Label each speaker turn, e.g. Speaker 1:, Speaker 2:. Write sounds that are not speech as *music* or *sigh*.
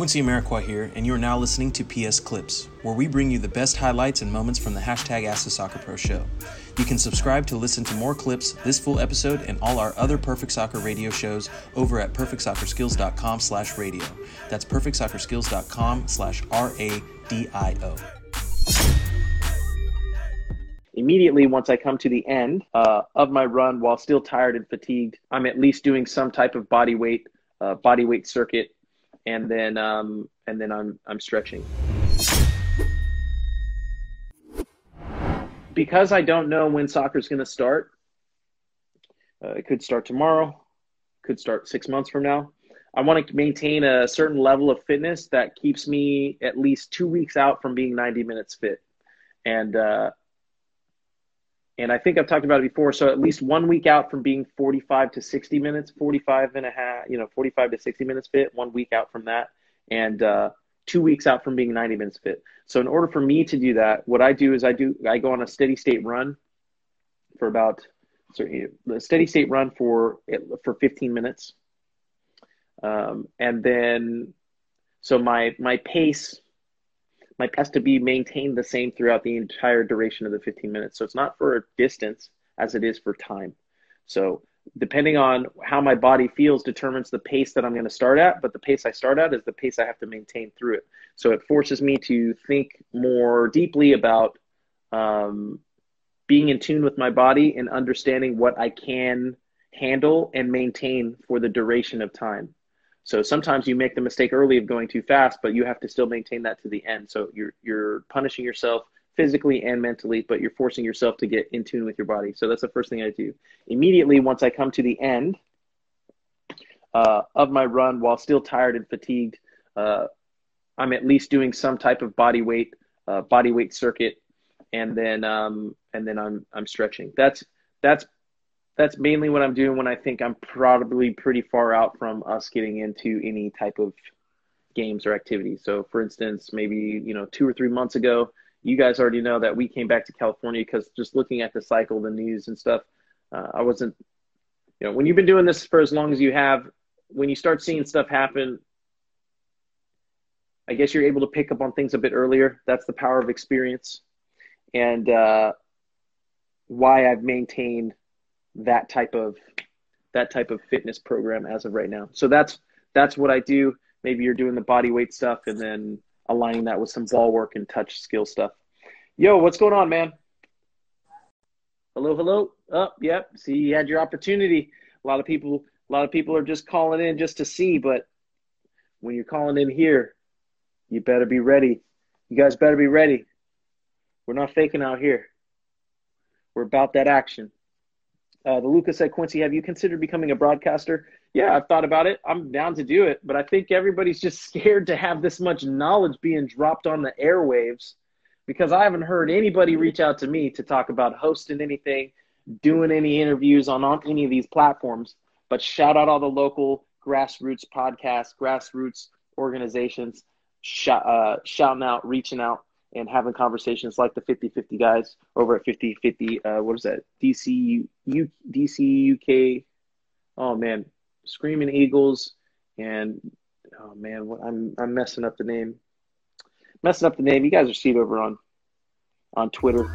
Speaker 1: Quincy Amarikwa here, and you are now listening to PS Clips, where we bring you the best highlights and moments from the hashtag Ask the Soccer Pro show. You can subscribe to listen to more clips, this full episode, and all our other Perfect Soccer radio shows over at perfectsoccerskills.com slash radio. That's perfectsoccerskills.com slash R-A-D-I-O.
Speaker 2: Immediately once I come to the end uh, of my run, while still tired and fatigued, I'm at least doing some type of body weight, uh, body weight circuit and then um, and then I'm I'm stretching. Because I don't know when soccer is going to start. Uh, it could start tomorrow, could start six months from now. I want to maintain a certain level of fitness that keeps me at least two weeks out from being 90 minutes fit, and uh, and I think I've talked about it before. So at least one week out from being 45 to 60 minutes, 45 and a half, you know, 45 to 60 minutes fit, one week out from that, and uh, two weeks out from being 90 minutes fit. So in order for me to do that, what I do is I do I go on a steady state run for about sorry, a steady state run for for 15 minutes, um, and then so my my pace my has to be maintained the same throughout the entire duration of the 15 minutes. So it's not for distance as it is for time. So depending on how my body feels determines the pace that I'm going to start at, but the pace I start at is the pace I have to maintain through it. So it forces me to think more deeply about um, being in tune with my body and understanding what I can handle and maintain for the duration of time. So sometimes you make the mistake early of going too fast, but you have to still maintain that to the end. So you're you're punishing yourself physically and mentally, but you're forcing yourself to get in tune with your body. So that's the first thing I do. Immediately once I come to the end uh, of my run, while still tired and fatigued, uh, I'm at least doing some type of body weight uh, body weight circuit, and then um, and then I'm I'm stretching. That's that's that's mainly what I'm doing when I think I'm probably pretty far out from us getting into any type of games or activities. So, for instance, maybe you know two or three months ago, you guys already know that we came back to California because just looking at the cycle, the news and stuff, uh, I wasn't. You know, when you've been doing this for as long as you have, when you start seeing stuff happen, I guess you're able to pick up on things a bit earlier. That's the power of experience, and uh, why I've maintained that type of that type of fitness program as of right now. So that's that's what I do. Maybe you're doing the body weight stuff and then aligning that with some ball work and touch skill stuff. Yo, what's going on, man? Hello, hello. Oh, yep. See, you had your opportunity. A lot of people, a lot of people are just calling in just to see, but when you're calling in here, you better be ready. You guys better be ready. We're not faking out here. We're about that action. Uh, the Lucas said, Quincy, have you considered becoming a broadcaster? Yeah, I've thought about it. I'm down to do it, but I think everybody's just *laughs* scared to have this much knowledge being dropped on the airwaves because I haven't heard anybody reach out to me to talk about hosting anything, doing any interviews on, on any of these platforms. But shout out all the local grassroots podcasts, grassroots organizations, shout, uh, shouting out, reaching out and having conversations like the 50-50 guys over at 50-50 uh, what is that? Dc U, dc uk oh man. Screaming eagles and oh man what i'm i'm messing up the name. Messing up the name. You guys are seen over on on twitter